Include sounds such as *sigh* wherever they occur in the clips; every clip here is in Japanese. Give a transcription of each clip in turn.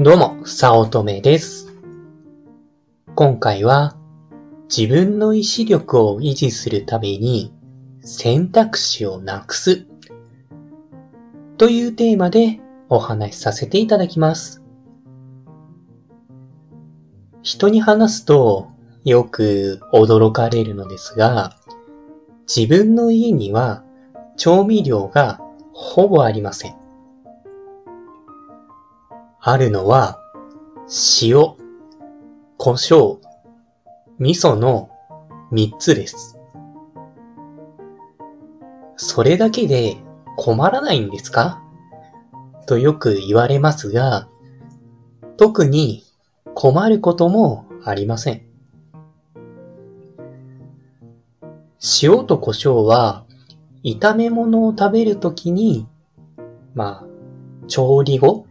どうも、さおとめです。今回は、自分の意志力を維持するために選択肢をなくすというテーマでお話しさせていただきます。人に話すとよく驚かれるのですが、自分の家には調味料がほぼありません。あるのは、塩、胡椒、味噌の3つです。それだけで困らないんですか？とよく言われますが、特に困ることもありません。塩と胡椒は、炒め物を食べるときに、まあ、調理後、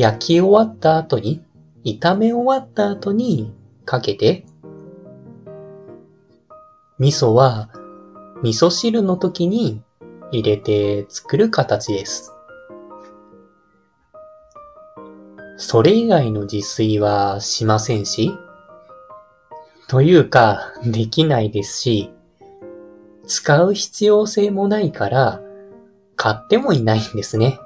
焼き終わった後に、炒め終わった後にかけて、味噌は味噌汁の時に入れて作る形です。それ以外の自炊はしませんし、というかできないですし、使う必要性もないから買ってもいないんですね。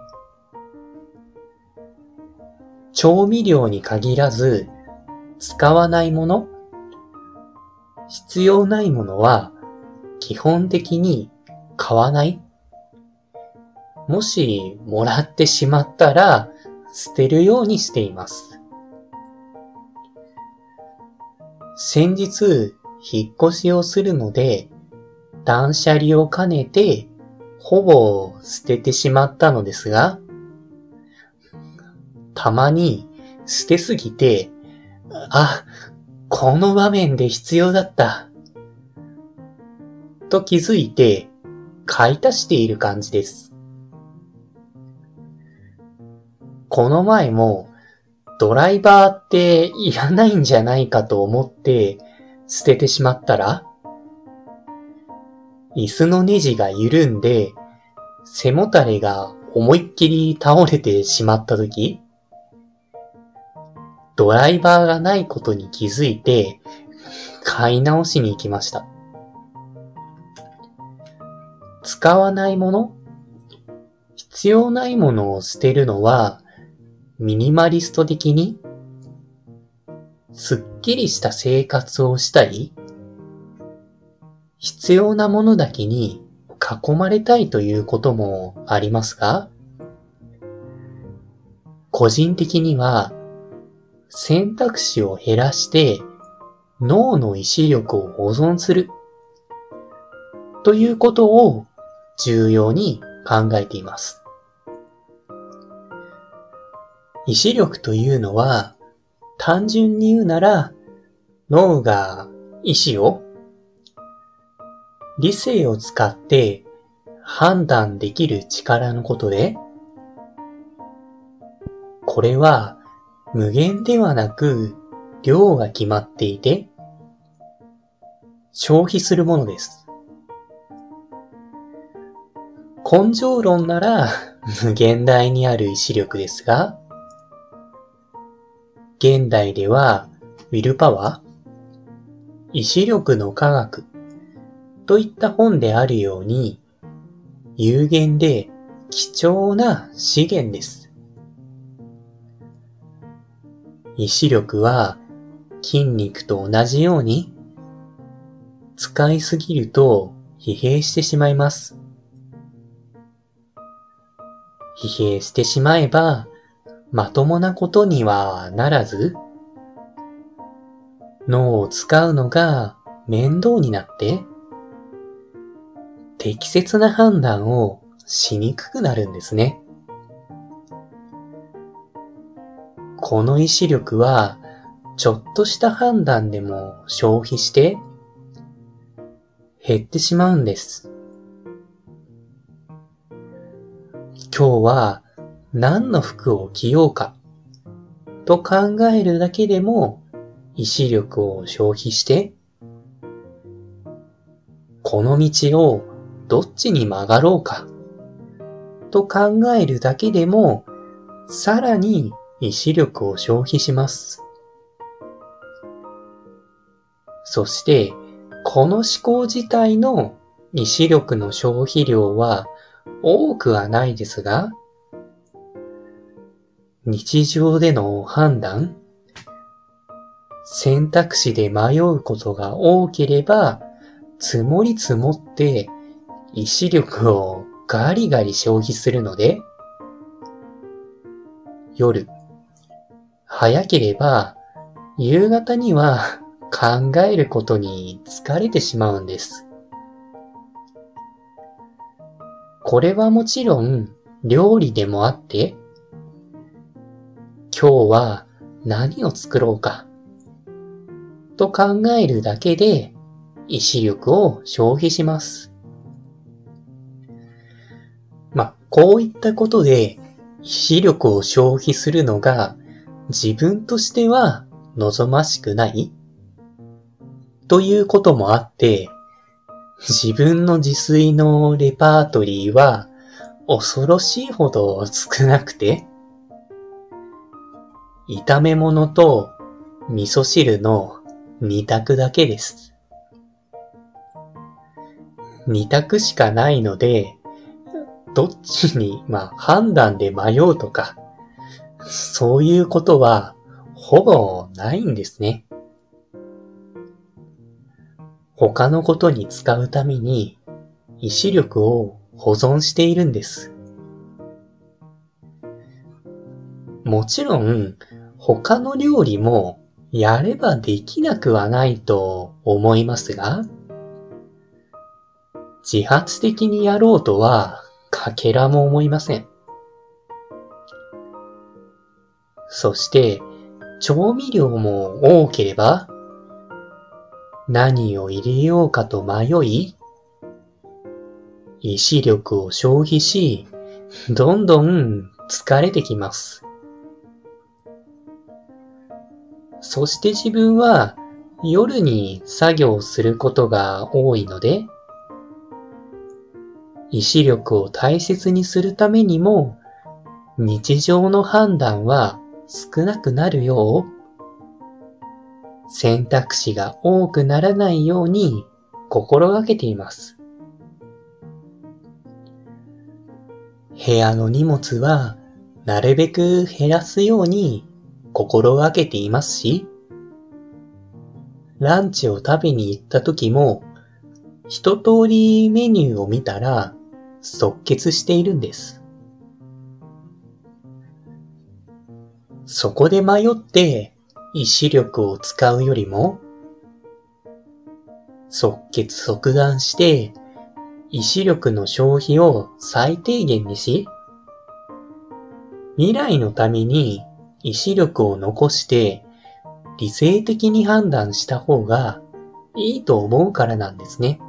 調味料に限らず、使わないもの、必要ないものは、基本的に買わない。もし、もらってしまったら、捨てるようにしています。先日、引っ越しをするので、断捨離を兼ねて、ほぼ捨ててしまったのですが、たまに捨てすぎて、あ、この場面で必要だった。と気づいて買い足している感じです。この前もドライバーっていらないんじゃないかと思って捨ててしまったら、椅子のネジが緩んで背もたれが思いっきり倒れてしまった時、ドライバーがないことに気づいて、買い直しに行きました。使わないもの？必要ないものを捨てるのは、ミニマリスト的に、すっきりした生活をしたい必要なものだけに囲まれたいということもありますが、個人的には、選択肢を減らして脳の意志力を保存するということを重要に考えています。意志力というのは単純に言うなら脳が意志を理性を使って判断できる力のことでこれは無限ではなく量が決まっていて消費するものです。根性論なら無限大にある意志力ですが現代ではウィルパワー意志力の科学といった本であるように有限で貴重な資源です。意志力は筋肉と同じように使いすぎると疲弊してしまいます。疲弊してしまえばまともなことにはならず脳を使うのが面倒になって適切な判断をしにくくなるんですね。この意志力は、ちょっとした判断でも消費して、減ってしまうんです。今日は何の服を着ようか、と考えるだけでも意志力を消費して、この道をどっちに曲がろうか、と考えるだけでも、さらに意志力を消費します。そして、この思考自体の意志力の消費量は多くはないですが、日常での判断、選択肢で迷うことが多ければ、積もり積もって意志力をガリガリ消費するので、夜、早ければ夕方には *laughs* 考えることに疲れてしまうんです。これはもちろん料理でもあって、今日は何を作ろうかと考えるだけで意志力を消費します。まあ、こういったことで意志力を消費するのが自分としては望ましくない？ということもあって、自分の自炊のレパートリーは恐ろしいほど少なくて、炒め物と味噌汁の二択だけです。二択しかないので、どっちに、まあ、判断で迷うとか、そういうことは、ほぼないんですね。他のことに使うために意志力を保存しているんです。もちろん他の料理もやればできなくはないと思いますが、自発的にやろうとはかけらも思いません。そして調味料も多ければ何を入れようかと迷い、意志力を消費し、どんどん疲れてきます。そして自分は夜に作業することが多いので、意志力を大切にするためにも、日常の判断は少なくなるよう選択肢が多くならないように心がけています。部屋の荷物はなるべく減らすように心がけていますし、ランチを食べに行った時も一通りメニューを見たら即決しているんです。そこで迷って意志力を使うよりも、即決即断して、意志力の消費を最低限にし、未来のために意志力を残して理性的に判断した方がいいと思うからなんですね。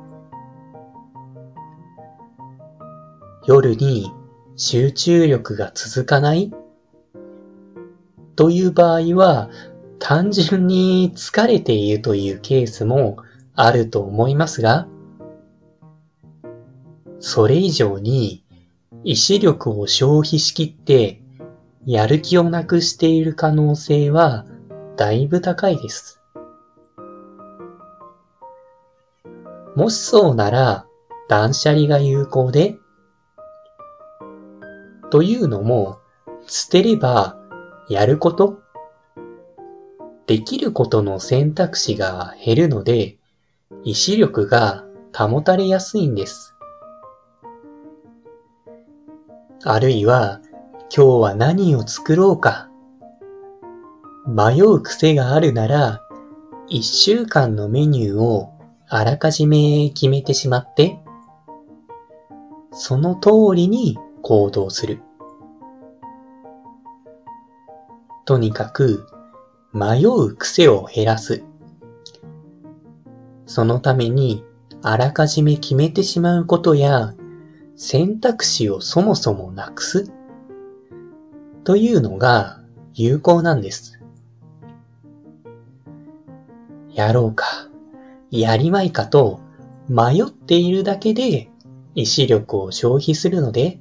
夜に集中力が続かないという場合は単純に疲れているというケースもあると思いますが、それ以上に意志力を消費しきってやる気をなくしている可能性はだいぶ高いです。もしそうなら断捨離が有効で、というのも捨てればやること？できることの選択肢が減るので、意志力が保たれやすいんです。あるいは、今日は何を作ろうか？迷う癖があるなら、一週間のメニューをあらかじめ決めてしまって、その通りに行動する。とにかく迷う癖を減らす。そのために、あらかじめ決めてしまうことや、選択肢をそもそもなくす。というのが有効なんです。やろうか、やりまいかと迷っているだけで意志力を消費するので、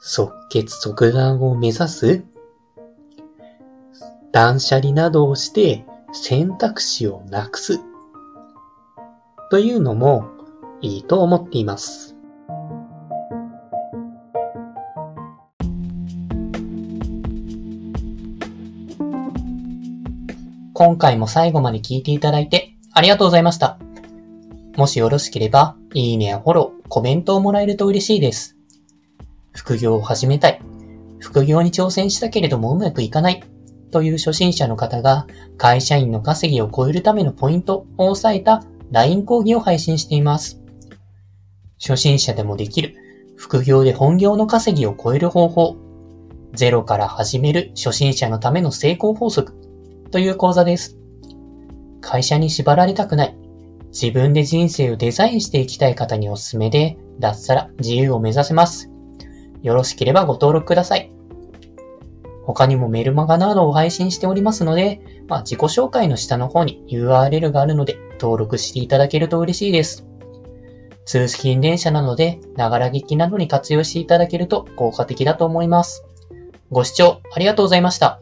即決即断を目指す断捨離などをして選択肢をなくすというのもいいと思っています。今回も最後まで聞いていただいてありがとうございました。もしよろしければ、いいねやフォロー、コメントをもらえると嬉しいです。副業を始めたい。副業に挑戦したけれどもうまくいかない。という初心者の方が会社員の稼ぎを超えるためのポイントを押さえた LINE 講義を配信しています。初心者でもできる副業で本業の稼ぎを超える方法。ゼロから始める初心者のための成功法則という講座です。会社に縛られたくない。自分で人生をデザインしていきたい方におすすめで、脱サラ自由を目指せます。よろしければご登録ください。他にもメルマガなどを配信しておりますので、まあ、自己紹介の下の方に URL があるので登録していただけると嬉しいです。通信電車なので、ながら劇などに活用していただけると効果的だと思います。ご視聴ありがとうございました。